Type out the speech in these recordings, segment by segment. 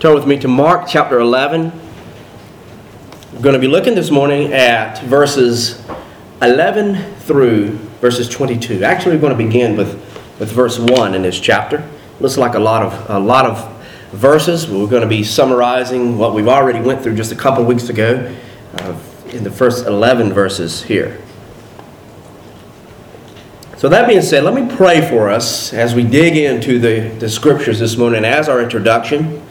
Turn with me to Mark chapter 11. We're going to be looking this morning at verses 11 through verses 22. Actually, we're going to begin with, with verse 1 in this chapter. Looks like a lot of, a lot of verses. We're going to be summarizing what we've already went through just a couple weeks ago uh, in the first 11 verses here. So, that being said, let me pray for us as we dig into the, the scriptures this morning as our introduction.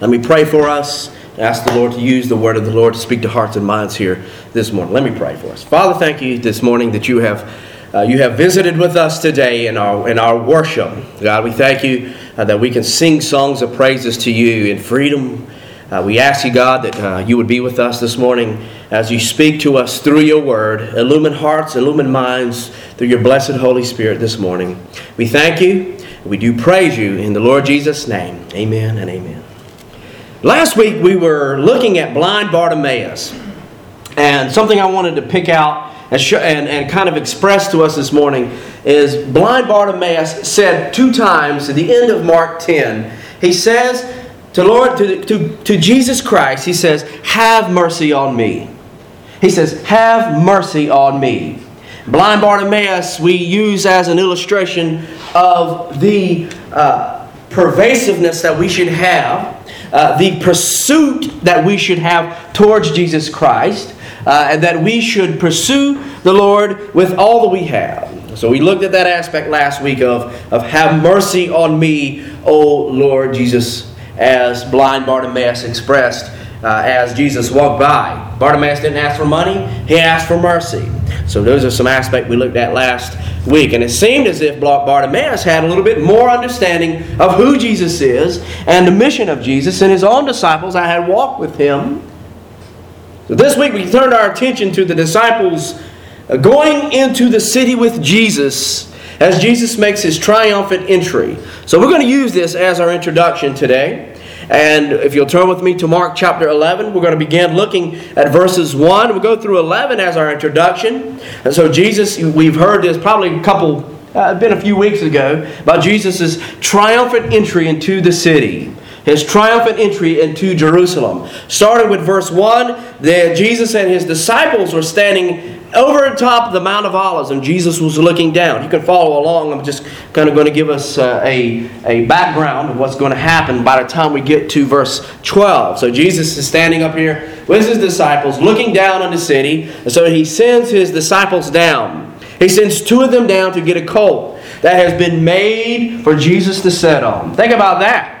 Let me pray for us. Ask the Lord to use the word of the Lord to speak to hearts and minds here this morning. Let me pray for us. Father, thank you this morning that you have. Uh, you have visited with us today in our, in our worship. God, we thank you uh, that we can sing songs of praises to you in freedom. Uh, we ask you, God, that uh, you would be with us this morning as you speak to us through your word. Illumine hearts, illumine minds through your blessed Holy Spirit this morning. We thank you. We do praise you in the Lord Jesus' name. Amen and amen. Last week we were looking at blind Bartimaeus, and something I wanted to pick out and, show, and, and kind of express to us this morning is blind Bartimaeus said two times at the end of Mark 10, he says to Lord, to, to, to Jesus Christ, he says, Have mercy on me. He says, Have mercy on me. Blind Bartimaeus we use as an illustration of the uh, pervasiveness that we should have uh, the pursuit that we should have towards Jesus Christ, uh, and that we should pursue the Lord with all that we have. So we looked at that aspect last week of, of have mercy on me, O Lord Jesus, as blind Bartimaeus expressed uh, as Jesus walked by. Bartimaeus didn't ask for money, he asked for mercy. So those are some aspects we looked at last week. And it seemed as if Bartimaeus had a little bit more understanding of who Jesus is and the mission of Jesus and his own disciples I had walked with him. So this week we turned our attention to the disciples uh, going into the city with Jesus as Jesus makes his triumphant entry. So we're going to use this as our introduction today. And if you'll turn with me to Mark chapter 11, we're going to begin looking at verses 1. We'll go through 11 as our introduction. And so, Jesus, we've heard this probably a couple, uh, been a few weeks ago, about Jesus' triumphant entry into the city his triumphant entry into Jerusalem. Starting with verse 1, that Jesus and his disciples were standing over the top of the Mount of Olives, and Jesus was looking down. You can follow along. I'm just kind of going to give us uh, a, a background of what's going to happen by the time we get to verse 12. So Jesus is standing up here with his disciples, looking down on the city, and so he sends his disciples down. He sends two of them down to get a colt that has been made for Jesus to sit on. Think about that.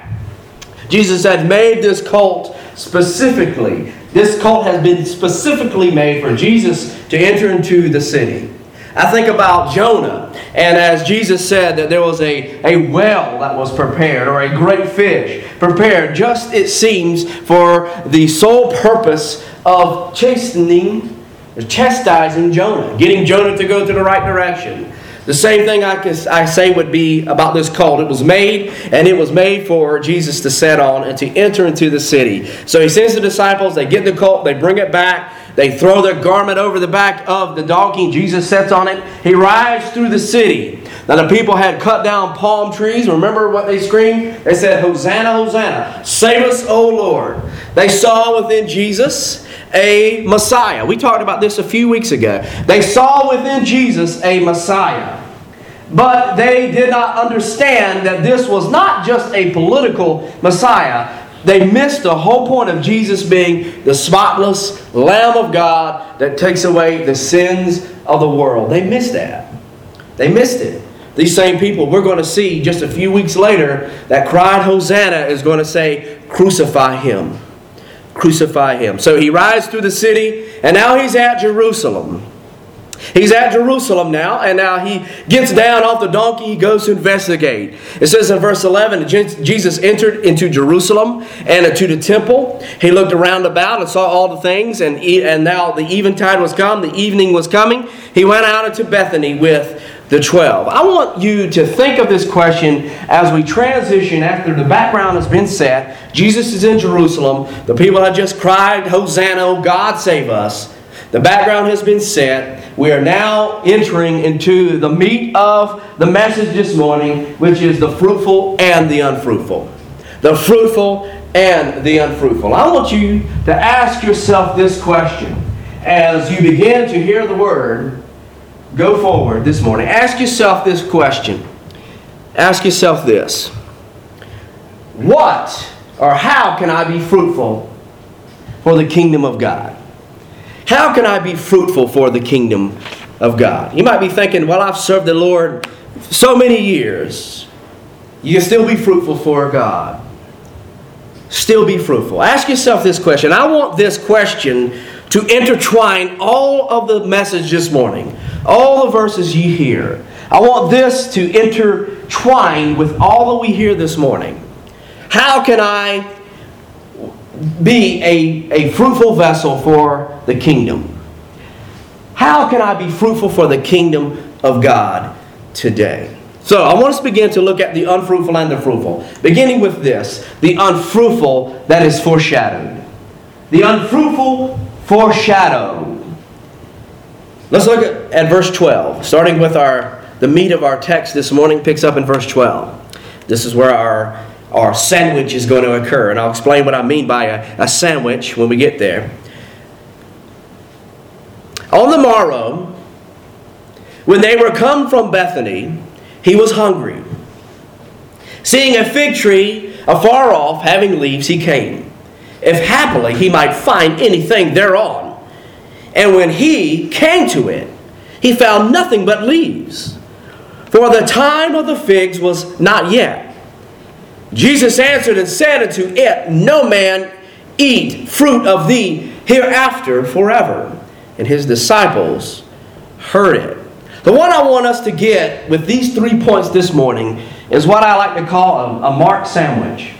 Jesus had made this cult specifically. This cult has been specifically made for Jesus to enter into the city. I think about Jonah, and as Jesus said that there was a, a well that was prepared, or a great fish prepared, just it seems, for the sole purpose of chastening, chastising Jonah, getting Jonah to go to the right direction. The same thing I, can, I say would be about this colt. It was made, and it was made for Jesus to set on and to enter into the city. So he sends the disciples, they get the colt, they bring it back, they throw their garment over the back of the donkey. Jesus sits on it. He rides through the city. Now, the people had cut down palm trees. Remember what they screamed? They said, Hosanna, Hosanna. Save us, O Lord. They saw within Jesus a Messiah. We talked about this a few weeks ago. They saw within Jesus a Messiah. But they did not understand that this was not just a political Messiah. They missed the whole point of Jesus being the spotless Lamb of God that takes away the sins of the world. They missed that. They missed it. These same people we're going to see just a few weeks later that cried Hosanna is going to say, Crucify him. Crucify him. So he rides through the city, and now he's at Jerusalem. He's at Jerusalem now, and now he gets down off the donkey. He goes to investigate. It says in verse 11 Jesus entered into Jerusalem and into the temple. He looked around about and saw all the things, and, and now the eventide was come, the evening was coming. He went out into Bethany with the 12. I want you to think of this question as we transition after the background has been set. Jesus is in Jerusalem. The people have just cried, Hosanna, God save us. The background has been set. We are now entering into the meat of the message this morning, which is the fruitful and the unfruitful. The fruitful and the unfruitful. I want you to ask yourself this question as you begin to hear the word go forward this morning. Ask yourself this question. Ask yourself this What or how can I be fruitful for the kingdom of God? How can I be fruitful for the kingdom of God? You might be thinking, well, I've served the Lord so many years. You can still be fruitful for God. Still be fruitful. Ask yourself this question. I want this question to intertwine all of the message this morning, all the verses you hear. I want this to intertwine with all that we hear this morning. How can I be a, a fruitful vessel for the kingdom? How can I be fruitful for the kingdom of God today? So I want us to begin to look at the unfruitful and the fruitful. Beginning with this the unfruitful that is foreshadowed. The unfruitful foreshadowed. Let's look at, verse 12, starting with our the meat of our text this morning, picks up in verse 12. This is where our or sandwich is going to occur. And I'll explain what I mean by a, a sandwich when we get there. On the morrow, when they were come from Bethany, he was hungry. Seeing a fig tree afar off, having leaves, he came, if happily he might find anything thereon. And when he came to it, he found nothing but leaves, for the time of the figs was not yet. Jesus answered and said unto it, No man eat fruit of thee hereafter forever. And his disciples heard it. The one I want us to get with these three points this morning is what I like to call a, a Mark sandwich.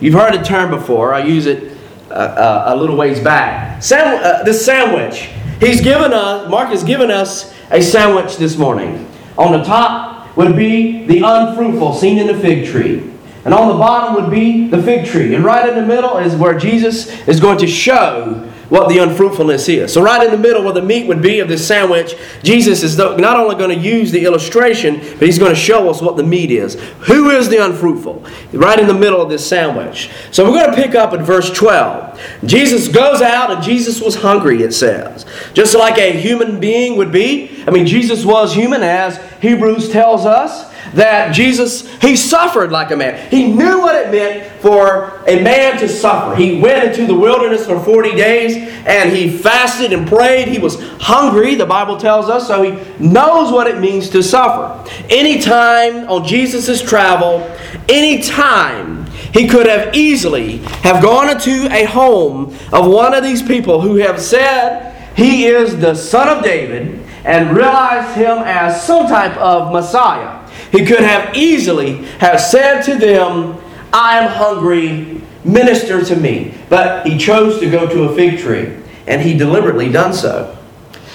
You've heard the term before. I use it uh, uh, a little ways back. Sam, uh, sandwich, he's given us, Mark has given us a sandwich this morning. On the top would be the unfruitful seen in the fig tree. And on the bottom would be the fig tree. And right in the middle is where Jesus is going to show what the unfruitfulness is. So, right in the middle where the meat would be of this sandwich, Jesus is not only going to use the illustration, but he's going to show us what the meat is. Who is the unfruitful? Right in the middle of this sandwich. So, we're going to pick up at verse 12. Jesus goes out and Jesus was hungry, it says. Just like a human being would be. I mean, Jesus was human, as Hebrews tells us that Jesus, he suffered like a man. He knew what it meant for a man to suffer. He went into the wilderness for 40 days and he fasted and prayed. He was hungry, the Bible tells us, so he knows what it means to suffer. Anytime on Jesus' travel, anytime he could have easily have gone into a home of one of these people who have said he is the son of David and realized him as some type of Messiah. He could have easily have said to them, I am hungry, minister to me. But he chose to go to a fig tree, and he deliberately done so.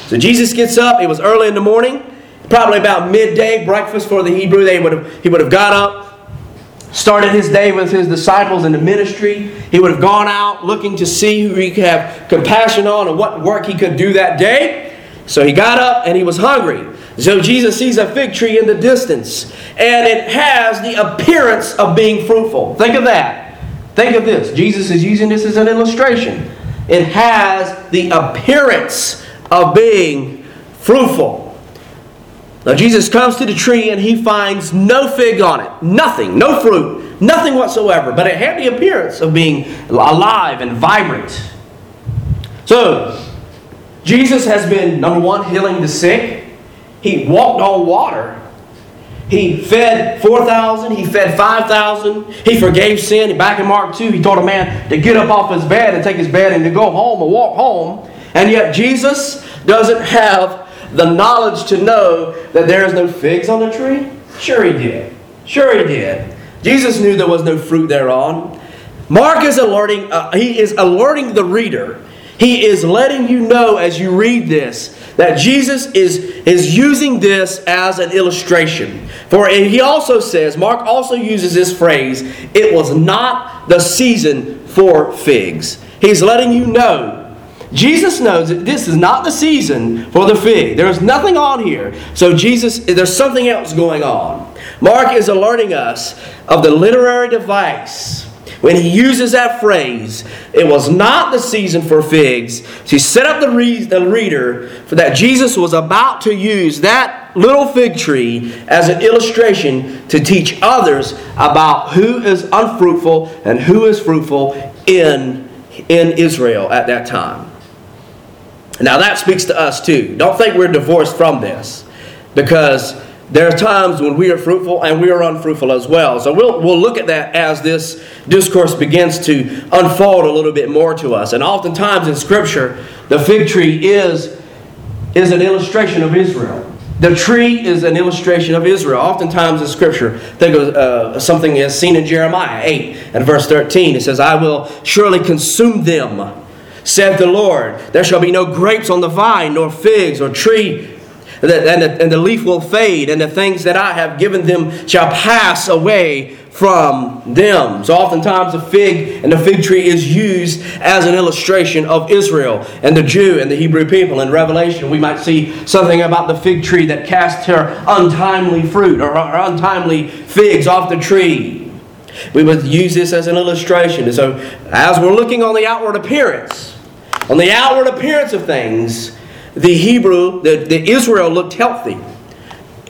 So Jesus gets up, it was early in the morning, probably about midday, breakfast for the Hebrew. They would have, he would have got up, started his day with his disciples in the ministry. He would have gone out looking to see who he could have compassion on and what work he could do that day. So he got up and he was hungry. So Jesus sees a fig tree in the distance, and it has the appearance of being fruitful. Think of that. Think of this. Jesus is using this as an illustration. It has the appearance of being fruitful. Now, Jesus comes to the tree and he finds no fig on it. Nothing. No fruit. Nothing whatsoever. But it had the appearance of being alive and vibrant. So, Jesus has been, number one, healing the sick. He walked on water. He fed 4,000. He fed 5,000. He forgave sin. Back in Mark 2, he told a man to get up off his bed and take his bed and to go home or walk home. And yet Jesus doesn't have the knowledge to know that there is no figs on the tree? Sure he did. Sure he did. Jesus knew there was no fruit thereon. Mark is alerting, uh, he is alerting the reader. He is letting you know as you read this that Jesus is, is using this as an illustration. For he also says, Mark also uses this phrase, it was not the season for figs. He's letting you know. Jesus knows that this is not the season for the fig. There's nothing on here. So Jesus, there's something else going on. Mark is alerting us of the literary device when he uses that phrase, it was not the season for figs. To set up the, re- the reader for that Jesus was about to use that little fig tree as an illustration to teach others about who is unfruitful and who is fruitful in, in Israel at that time. Now that speaks to us too. Don't think we're divorced from this because there are times when we are fruitful and we are unfruitful as well. So we'll, we'll look at that as this discourse begins to unfold a little bit more to us. And oftentimes in Scripture, the fig tree is, is an illustration of Israel. The tree is an illustration of Israel. Oftentimes in Scripture, think of uh, something as seen in Jeremiah 8 and verse 13. It says, I will surely consume them, saith the Lord. There shall be no grapes on the vine, nor figs, or tree and the, and the leaf will fade, and the things that I have given them shall pass away from them. So oftentimes the fig and the fig tree is used as an illustration of Israel and the Jew and the Hebrew people. In Revelation, we might see something about the fig tree that cast her untimely fruit or, or untimely figs off the tree. We would use this as an illustration. And so as we're looking on the outward appearance, on the outward appearance of things, the Hebrew, the, the Israel looked healthy.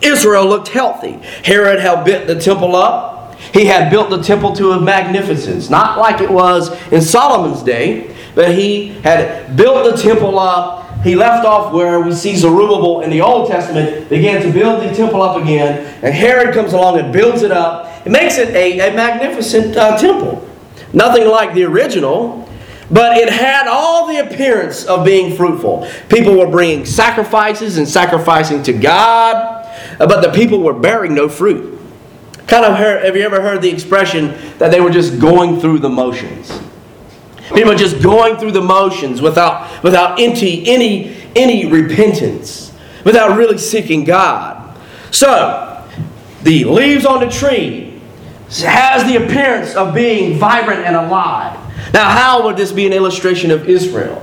Israel looked healthy. Herod had built the temple up. He had built the temple to a magnificence, not like it was in Solomon's day, but he had built the temple up. He left off where we see Zerubbabel in the Old Testament began to build the temple up again, and Herod comes along and builds it up. It makes it a, a magnificent uh, temple. Nothing like the original, but it had all the appearance of being fruitful. People were bringing sacrifices and sacrificing to God, but the people were bearing no fruit. Kind of heard, have you ever heard the expression that they were just going through the motions? People just going through the motions without, without any, any, any repentance, without really seeking God. So, the leaves on the tree has the appearance of being vibrant and alive. Now, how would this be an illustration of Israel?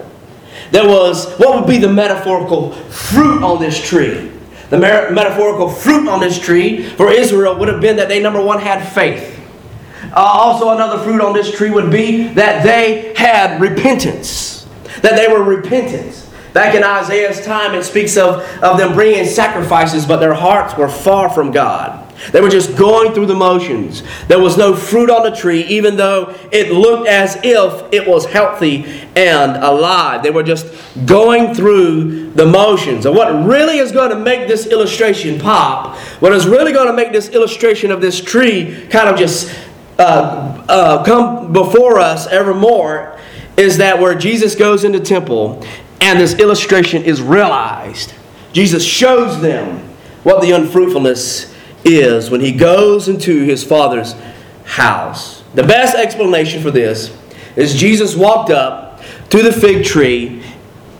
There was, what would be the metaphorical fruit on this tree? The metaphorical fruit on this tree for Israel would have been that they, number one, had faith. Uh, also, another fruit on this tree would be that they had repentance. That they were repentant. Back in Isaiah's time, it speaks of, of them bringing sacrifices, but their hearts were far from God. They were just going through the motions. There was no fruit on the tree, even though it looked as if it was healthy and alive. They were just going through the motions. And what really is going to make this illustration pop, what is really going to make this illustration of this tree kind of just uh, uh, come before us evermore, is that where Jesus goes into the temple and this illustration is realized. Jesus shows them what the unfruitfulness is when he goes into his father's house. The best explanation for this is Jesus walked up to the fig tree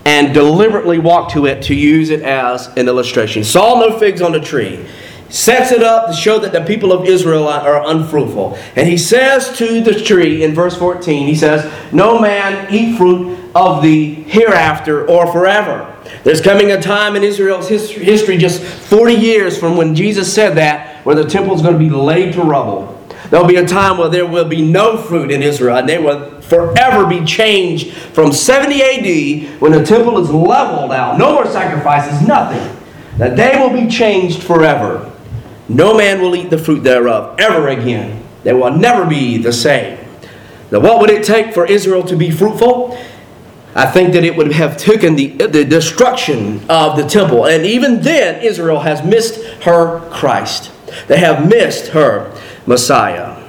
and deliberately walked to it to use it as an illustration. Saw no figs on the tree. Sets it up to show that the people of Israel are unfruitful. And he says to the tree in verse 14, he says, No man eat fruit of the hereafter or forever. There's coming a time in Israel's history, just 40 years from when Jesus said that, where the temple is going to be laid to rubble. There'll be a time where there will be no fruit in Israel, and they will forever be changed from 70 AD, when the temple is leveled out, no more sacrifices, nothing. That they will be changed forever. No man will eat the fruit thereof ever again. They will never be the same. Now, what would it take for Israel to be fruitful? I think that it would have taken the, the destruction of the temple. And even then, Israel has missed her Christ. They have missed her Messiah.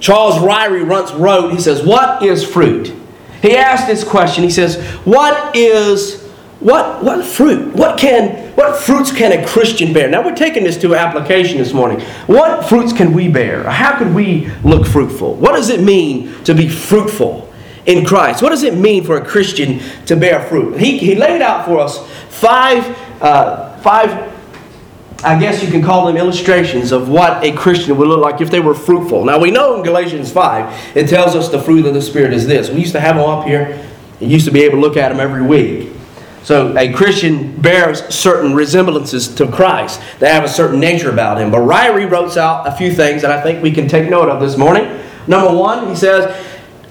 Charles Ryrie once wrote, he says, What is fruit? He asked this question. He says, What is what what fruit? What can what fruits can a Christian bear? Now we're taking this to application this morning. What fruits can we bear? How can we look fruitful? What does it mean to be fruitful? In Christ. What does it mean for a Christian to bear fruit? He, he laid out for us five, uh, five, I guess you can call them illustrations of what a Christian would look like if they were fruitful. Now we know in Galatians 5, it tells us the fruit of the Spirit is this. We used to have them up here. You used to be able to look at them every week. So a Christian bears certain resemblances to Christ. They have a certain nature about him. But Ryrie wrote out a few things that I think we can take note of this morning. Number one, he says,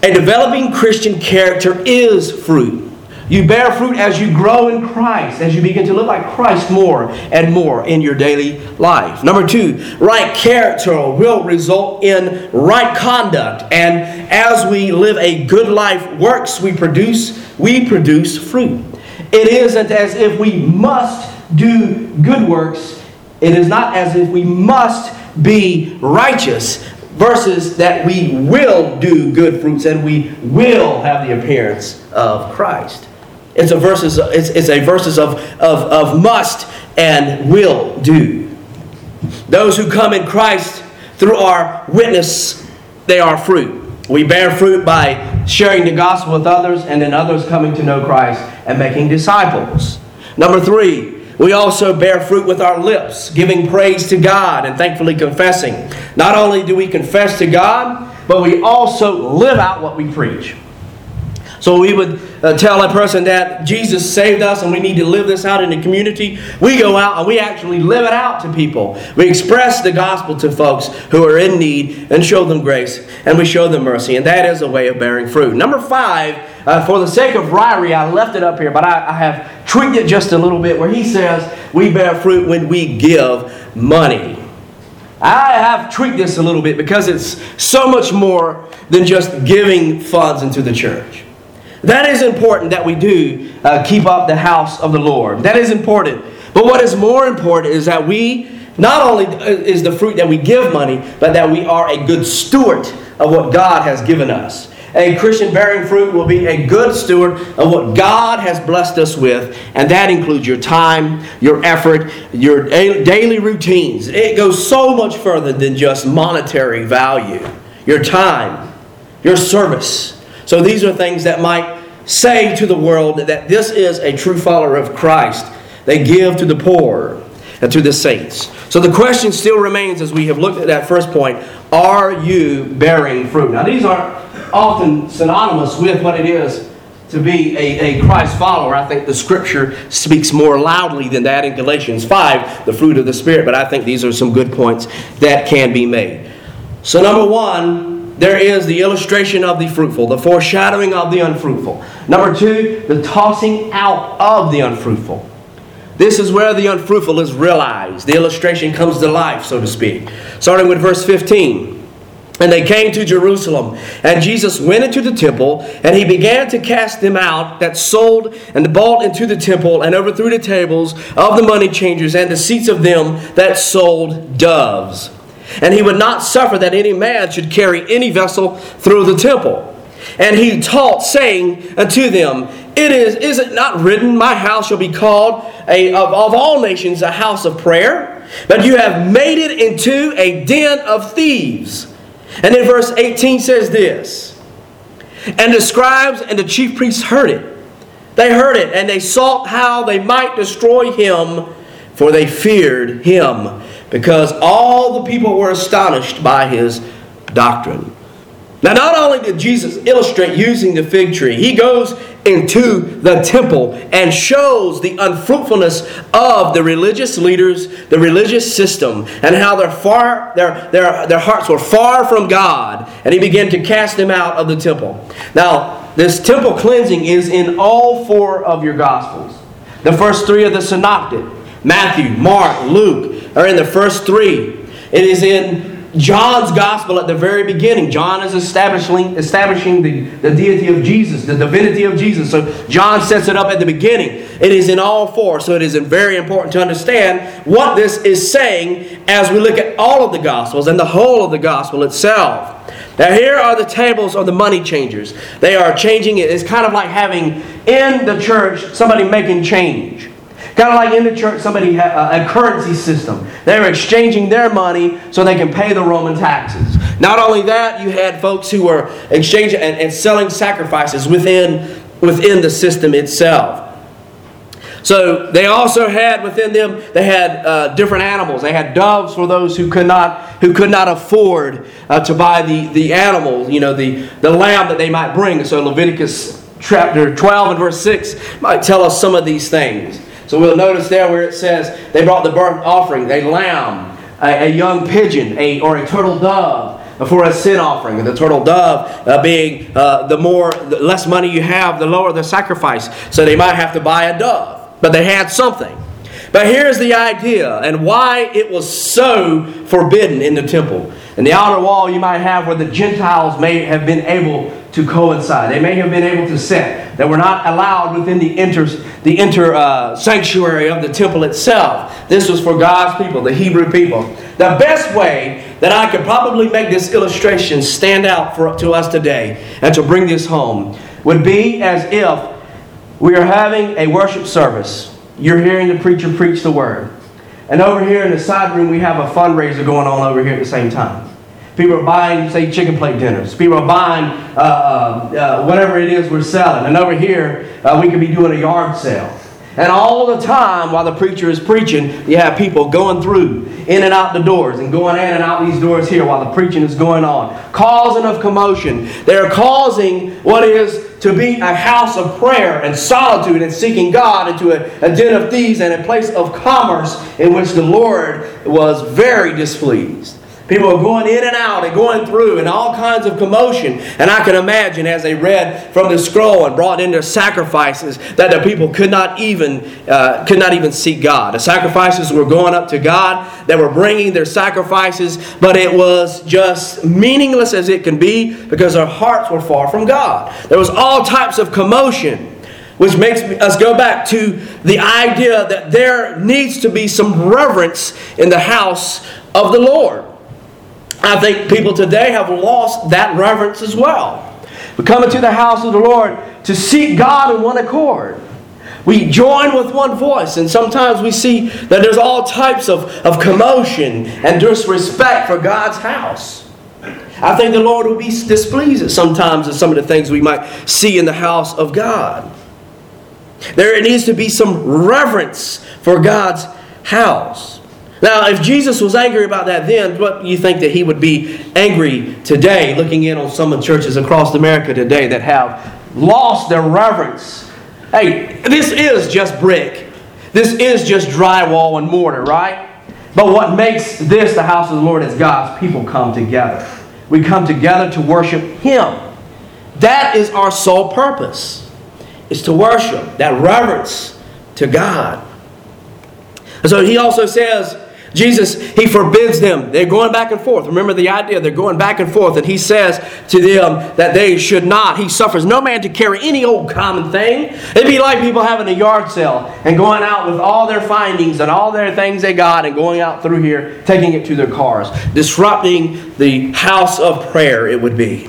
a developing Christian character is fruit. You bear fruit as you grow in Christ, as you begin to live like Christ more and more in your daily life. Number two, right character will result in right conduct. And as we live a good life works, we produce, we produce fruit. It isn't as if we must do good works. It is not as if we must be righteous versus that we will do good fruits and we will have the appearance of Christ. It's a verses, it's, it's a verses of, of, of must and will do. Those who come in Christ through our witness, they are fruit. We bear fruit by sharing the gospel with others and then others coming to know Christ and making disciples. Number three, we also bear fruit with our lips, giving praise to God and thankfully confessing. Not only do we confess to God, but we also live out what we preach. So we would uh, tell a person that Jesus saved us and we need to live this out in the community. We go out and we actually live it out to people. We express the gospel to folks who are in need and show them grace and we show them mercy. And that is a way of bearing fruit. Number five, uh, for the sake of Ryrie, I left it up here, but I, I have tweaked it just a little bit where he says we bear fruit when we give money. I have tweaked this a little bit because it's so much more than just giving funds into the church. That is important that we do uh, keep up the house of the Lord. That is important. But what is more important is that we not only uh, is the fruit that we give money, but that we are a good steward of what God has given us. A Christian bearing fruit will be a good steward of what God has blessed us with, and that includes your time, your effort, your daily routines. It goes so much further than just monetary value. Your time, your service, so these are things that might say to the world that this is a true follower of Christ. They give to the poor and to the saints. So the question still remains as we have looked at that first point are you bearing fruit? Now, these aren't often synonymous with what it is to be a, a Christ follower. I think the scripture speaks more loudly than that in Galatians 5, the fruit of the Spirit, but I think these are some good points that can be made. So, number one, there is the illustration of the fruitful, the foreshadowing of the unfruitful. Number two, the tossing out of the unfruitful. This is where the unfruitful is realized. The illustration comes to life, so to speak. Starting with verse 15. And they came to Jerusalem, and Jesus went into the temple, and he began to cast them out that sold and bought into the temple, and overthrew the tables of the money changers and the seats of them that sold doves and he would not suffer that any man should carry any vessel through the temple. And he taught, saying unto them, It is, is it not written, My house shall be called a, of, of all nations a house of prayer? But you have made it into a den of thieves. And then verse 18 says this And the scribes and the chief priests heard it. They heard it, and they sought how they might destroy him, for they feared him because all the people were astonished by his doctrine. Now, not only did Jesus illustrate using the fig tree, he goes into the temple and shows the unfruitfulness of the religious leaders, the religious system, and how their, far, their, their, their hearts were far from God. And he began to cast them out of the temple. Now, this temple cleansing is in all four of your Gospels. The first three are the synoptic Matthew, Mark, Luke, are in the first three. It is in John's gospel at the very beginning. John is establishing, establishing the, the deity of Jesus, the divinity of Jesus. So John sets it up at the beginning. It is in all four. So it is very important to understand what this is saying as we look at all of the gospels and the whole of the gospel itself. Now, here are the tables of the money changers. They are changing it. It's kind of like having in the church somebody making change. Kind of like in the church, somebody had a currency system. They were exchanging their money so they can pay the Roman taxes. Not only that, you had folks who were exchanging and, and selling sacrifices within, within the system itself. So they also had within them they had uh, different animals. They had doves for those who could not who could not afford uh, to buy the the animal, you know, the the lamb that they might bring. So Leviticus chapter 12 and verse 6 might tell us some of these things. So we'll notice there where it says they brought the burnt offering, a lamb, a, a young pigeon, a, or a turtle dove. for a sin offering. And the turtle dove uh, being uh, the more, the less money you have, the lower the sacrifice. So they might have to buy a dove, but they had something. But here's the idea and why it was so forbidden in the temple. In the outer wall, you might have where the Gentiles may have been able to coincide. They may have been able to sit. That were not allowed within the inter, the inter uh, sanctuary of the temple itself. This was for God's people, the Hebrew people. The best way that I could probably make this illustration stand out for, to us today and to bring this home would be as if we are having a worship service. You're hearing the preacher preach the word. And over here in the side room, we have a fundraiser going on over here at the same time. People are buying, say, chicken plate dinners. People are buying uh, uh, whatever it is we're selling. And over here, uh, we could be doing a yard sale. And all the time while the preacher is preaching, you have people going through, in and out the doors, and going in and out these doors here while the preaching is going on, causing of commotion. They're causing what is to be a house of prayer and solitude and seeking God into a, a den of thieves and a place of commerce in which the Lord was very displeased. People are going in and out and going through and all kinds of commotion. And I can imagine as they read from the scroll and brought in their sacrifices that the people could not even uh, could not even seek God. The sacrifices were going up to God. They were bringing their sacrifices, but it was just meaningless as it can be because their hearts were far from God. There was all types of commotion. Which makes us go back to the idea that there needs to be some reverence in the house of the Lord. I think people today have lost that reverence as well. We come into the house of the Lord to seek God in one accord. We join with one voice, and sometimes we see that there's all types of, of commotion and disrespect for God's house. I think the Lord will be displeased at sometimes at some of the things we might see in the house of God. There needs to be some reverence for God's house. Now, if Jesus was angry about that then, what do you think that he would be angry today, looking in on some of the churches across America today that have lost their reverence? Hey, this is just brick. This is just drywall and mortar, right? But what makes this the house of the Lord is God's people come together. We come together to worship Him. That is our sole purpose, is to worship, that reverence to God. And so he also says, Jesus, he forbids them. They're going back and forth. Remember the idea. They're going back and forth. And he says to them that they should not. He suffers no man to carry any old common thing. It'd be like people having a yard sale and going out with all their findings and all their things they got and going out through here, taking it to their cars, disrupting the house of prayer, it would be.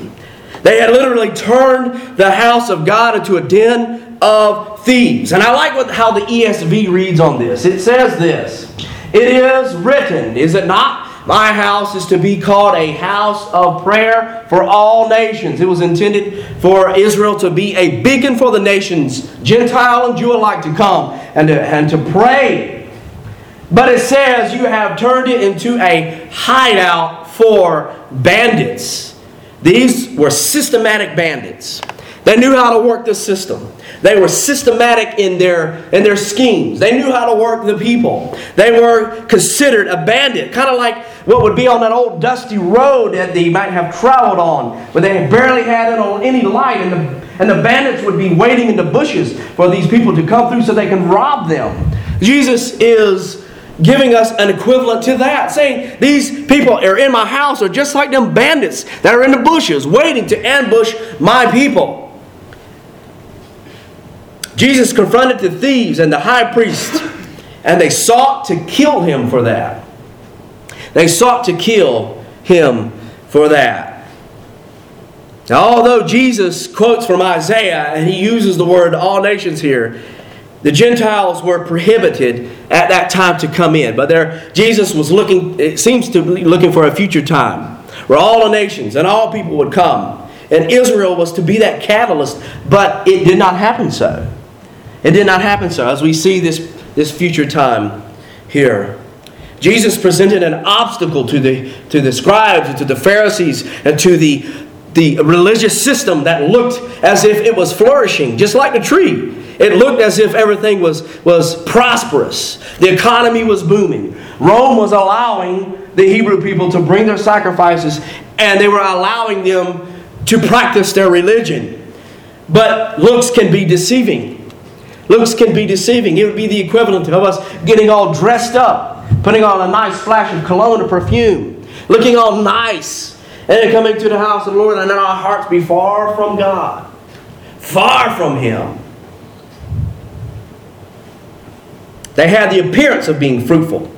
They had literally turned the house of God into a den of thieves. And I like what, how the ESV reads on this. It says this. It is written, is it not? My house is to be called a house of prayer for all nations. It was intended for Israel to be a beacon for the nations, Gentile and Jew alike, to come and to, and to pray. But it says you have turned it into a hideout for bandits. These were systematic bandits. They knew how to work the system. They were systematic in their, in their schemes. They knew how to work the people. They were considered a bandit, kind of like what would be on that old dusty road that they might have traveled on, where they barely had it on any light, and the, and the bandits would be waiting in the bushes for these people to come through so they can rob them. Jesus is giving us an equivalent to that, saying these people are in my house are just like them bandits that are in the bushes waiting to ambush my people. Jesus confronted the thieves and the high priest, and they sought to kill him for that. They sought to kill him for that. Now, although Jesus quotes from Isaiah and he uses the word all nations here, the Gentiles were prohibited at that time to come in. But there, Jesus was looking, it seems to be looking for a future time where all the nations and all people would come. And Israel was to be that catalyst, but it did not happen so. It did not happen so, as we see this, this future time here. Jesus presented an obstacle to the, to the scribes and to the Pharisees and to the, the religious system that looked as if it was flourishing, just like the tree. It looked as if everything was, was prosperous. The economy was booming. Rome was allowing the Hebrew people to bring their sacrifices and they were allowing them to practice their religion. But looks can be deceiving. Looks can be deceiving. It would be the equivalent of us getting all dressed up, putting on a nice flash of cologne or perfume, looking all nice, and then coming to the house of the Lord, and then our hearts be far from God, far from Him. They had the appearance of being fruitful.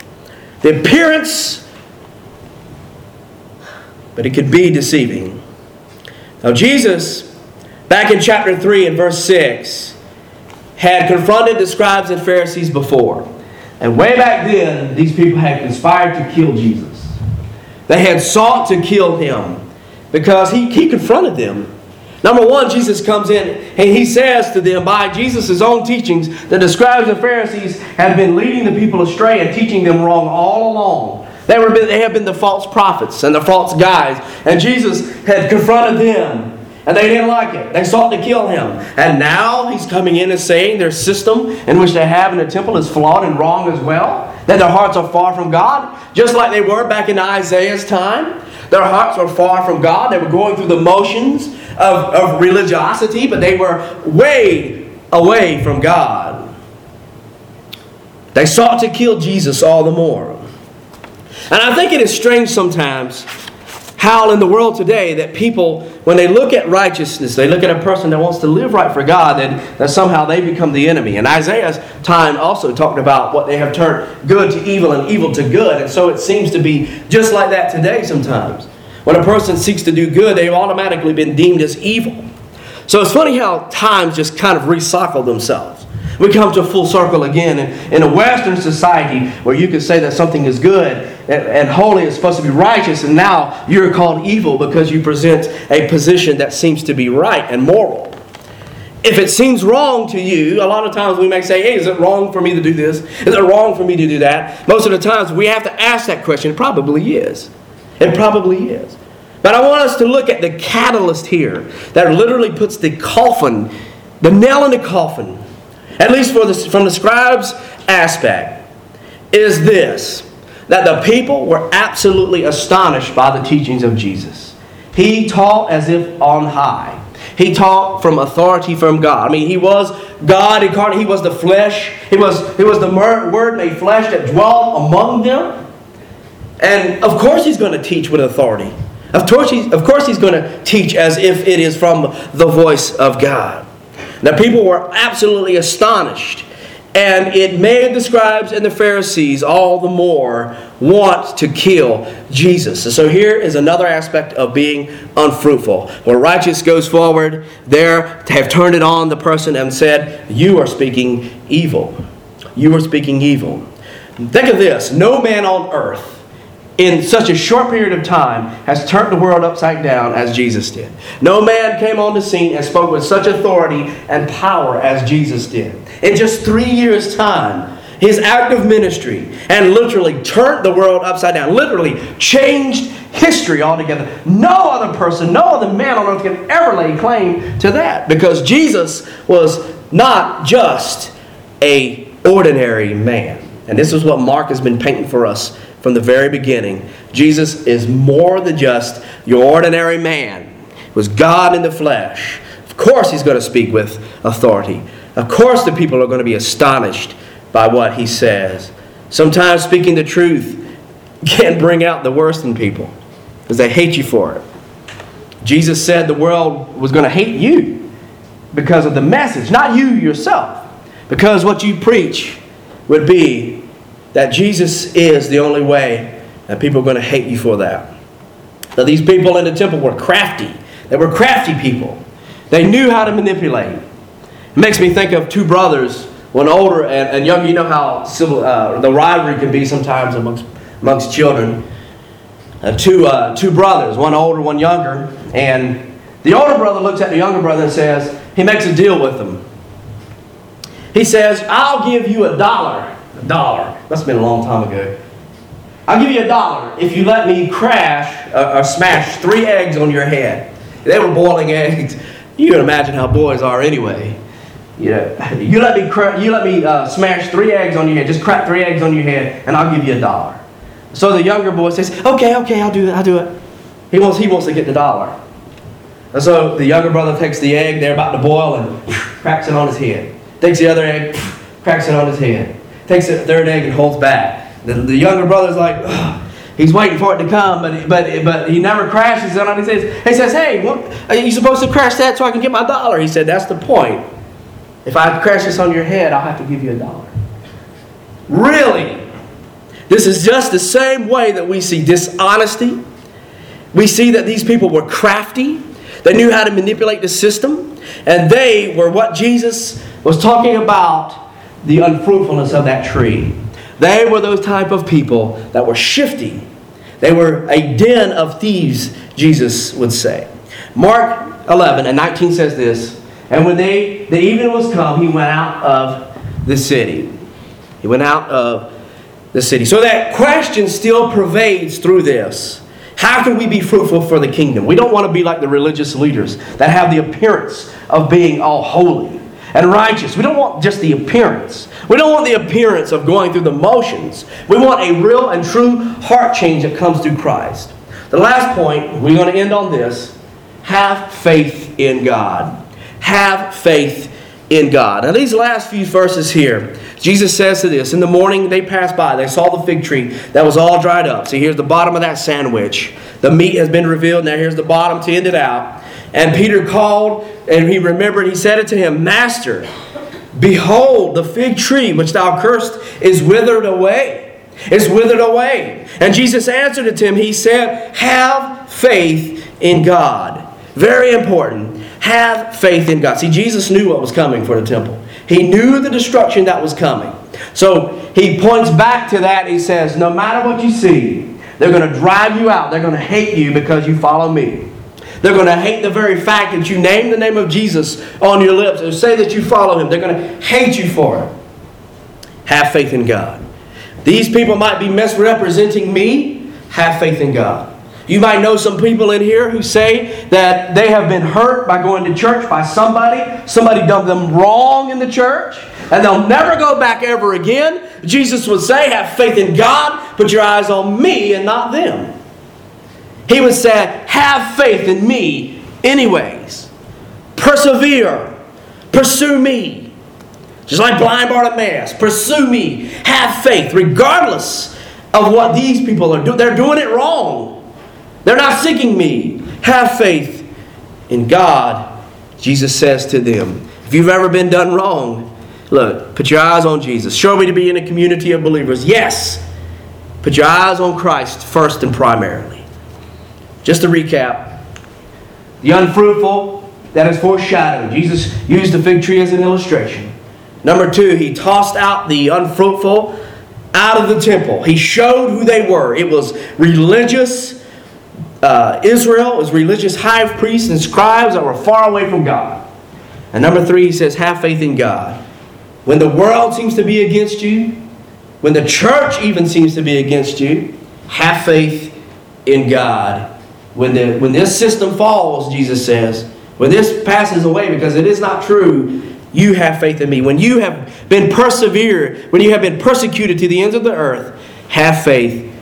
The appearance, but it could be deceiving. Now, Jesus, back in chapter 3 and verse 6, had confronted the scribes and Pharisees before. And way back then, these people had conspired to kill Jesus. They had sought to kill him because he, he confronted them. Number one, Jesus comes in and he says to them, by Jesus' own teachings, that the scribes and Pharisees have been leading the people astray and teaching them wrong all along. They, were, they have been the false prophets and the false guides. And Jesus had confronted them. And they didn't like it. They sought to kill him. And now he's coming in and saying their system in which they have in the temple is flawed and wrong as well that their hearts are far from God, just like they were back in Isaiah's time. Their hearts were far from God. They were going through the motions of, of religiosity, but they were way away from God. They sought to kill Jesus all the more. And I think it is strange sometimes how in the world today that people, when they look at righteousness, they look at a person that wants to live right for God, then that somehow they become the enemy. And Isaiah's time also talked about what they have turned good to evil and evil to good. And so it seems to be just like that today sometimes. When a person seeks to do good, they've automatically been deemed as evil. So it's funny how times just kind of recycle themselves. We come to a full circle again. In, in a Western society where you can say that something is good and, and holy is supposed to be righteous, and now you're called evil because you present a position that seems to be right and moral. If it seems wrong to you, a lot of times we may say, hey, is it wrong for me to do this? Is it wrong for me to do that? Most of the times we have to ask that question. It probably is. It probably is. But I want us to look at the catalyst here that literally puts the coffin, the nail in the coffin at least for the, from the scribes' aspect, is this that the people were absolutely astonished by the teachings of Jesus. He taught as if on high. He taught from authority from God. I mean, he was God incarnate. He was the flesh. He was, he was the Word made flesh that dwelt among them. And of course, he's going to teach with authority. Of course, he's, of course, he's going to teach as if it is from the voice of God. The people were absolutely astonished. And it made the scribes and the Pharisees all the more want to kill Jesus. So here is another aspect of being unfruitful. Where righteous goes forward, there have turned it on the person and said, You are speaking evil. You are speaking evil. Think of this no man on earth in such a short period of time has turned the world upside down as Jesus did. No man came on the scene and spoke with such authority and power as Jesus did. In just three years' time, his active ministry and literally turned the world upside down, literally changed history altogether. No other person, no other man on earth can ever lay claim to that because Jesus was not just a ordinary man. And this is what Mark has been painting for us from the very beginning. Jesus is more than just your ordinary man. He was God in the flesh. Of course, he's going to speak with authority. Of course, the people are going to be astonished by what he says. Sometimes speaking the truth can bring out the worst in people because they hate you for it. Jesus said the world was going to hate you because of the message, not you yourself, because what you preach would be that Jesus is the only way, and people are going to hate you for that. Now, these people in the temple were crafty. They were crafty people. They knew how to manipulate. It makes me think of two brothers, one older and, and younger. You know how civil, uh, the rivalry can be sometimes amongst, amongst children. Uh, two, uh, two brothers, one older, one younger. And the older brother looks at the younger brother and says, he makes a deal with him. He says, I'll give you a dollar dollar. Have been a long time ago. I'll give you a dollar if you let me crash uh, or smash three eggs on your head. They were boiling eggs. You can imagine how boys are anyway. You, know, you let me, you let me uh, smash three eggs on your head, just crack three eggs on your head, and I'll give you a dollar. So the younger boy says, Okay, okay, I'll do it, I'll do it. He wants, he wants to get the dollar. And so the younger brother takes the egg, they're about to boil, and cracks it on his head. Takes the other egg, cracks it on his head. Takes the third egg and holds back. The, the younger brother's like, he's waiting for it to come, but, but, but he never crashes it on. He says, he says, hey, what, are you supposed to crash that so I can get my dollar? He said, that's the point. If I crash this on your head, I'll have to give you a dollar. Really? This is just the same way that we see dishonesty. We see that these people were crafty. They knew how to manipulate the system. And they were what Jesus was talking about the unfruitfulness of that tree. They were those type of people that were shifty. They were a den of thieves, Jesus would say. Mark 11 and 19 says this And when they, the evening was come, he went out of the city. He went out of the city. So that question still pervades through this. How can we be fruitful for the kingdom? We don't want to be like the religious leaders that have the appearance of being all holy and righteous. We don't want just the appearance. We don't want the appearance of going through the motions. We want a real and true heart change that comes through Christ. The last point, we're going to end on this have faith in God. Have faith in God. Now, these last few verses here, Jesus says to this In the morning they passed by, they saw the fig tree that was all dried up. See, here's the bottom of that sandwich. The meat has been revealed. Now, here's the bottom to end it out. And Peter called, and he remembered, he said it to him, Master, behold, the fig tree which thou cursed is withered away. Is withered away. And Jesus answered it to him. He said, Have faith in God. Very important. Have faith in God. See, Jesus knew what was coming for the temple. He knew the destruction that was coming. So he points back to that. He says, No matter what you see, they're going to drive you out. They're going to hate you because you follow me. They're going to hate the very fact that you name the name of Jesus on your lips and say that you follow him. They're going to hate you for it. Have faith in God. These people might be misrepresenting me. Have faith in God. You might know some people in here who say that they have been hurt by going to church by somebody. Somebody done them wrong in the church. And they'll never go back ever again. Jesus would say, Have faith in God. Put your eyes on me and not them. He would say, Have faith in me, anyways. Persevere. Pursue me. Just like blind Bartimaeus. Pursue me. Have faith, regardless of what these people are doing. They're doing it wrong. They're not seeking me. Have faith in God. Jesus says to them, If you've ever been done wrong, look, put your eyes on Jesus. Show me to be in a community of believers. Yes. Put your eyes on Christ first and primarily. Just to recap the unfruitful, that is foreshadowed. Jesus used the fig tree as an illustration. Number two, he tossed out the unfruitful out of the temple. He showed who they were. It was religious uh, Israel, was religious high priests and scribes that were far away from God. And number three, he says, have faith in God. When the world seems to be against you, when the church even seems to be against you, have faith in God. When, the, when this system falls, Jesus says, when this passes away because it is not true, you have faith in me. When you have been persevered, when you have been persecuted to the ends of the earth, have faith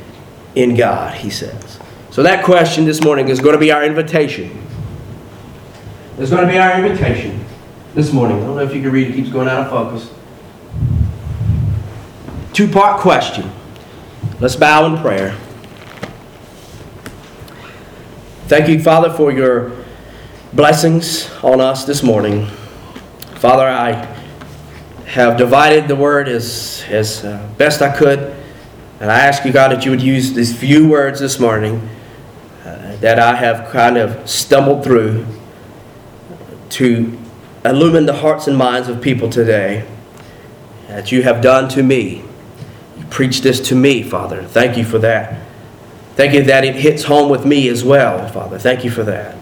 in God, he says. So that question this morning is going to be our invitation. It's going to be our invitation this morning. I don't know if you can read, it keeps going out of focus. Two part question. Let's bow in prayer. Thank you, Father, for your blessings on us this morning. Father, I have divided the word as, as uh, best I could. And I ask you, God, that you would use these few words this morning uh, that I have kind of stumbled through to illumine the hearts and minds of people today that you have done to me. You preach this to me, Father. Thank you for that. Thank you that it hits home with me as well, Father. Thank you for that.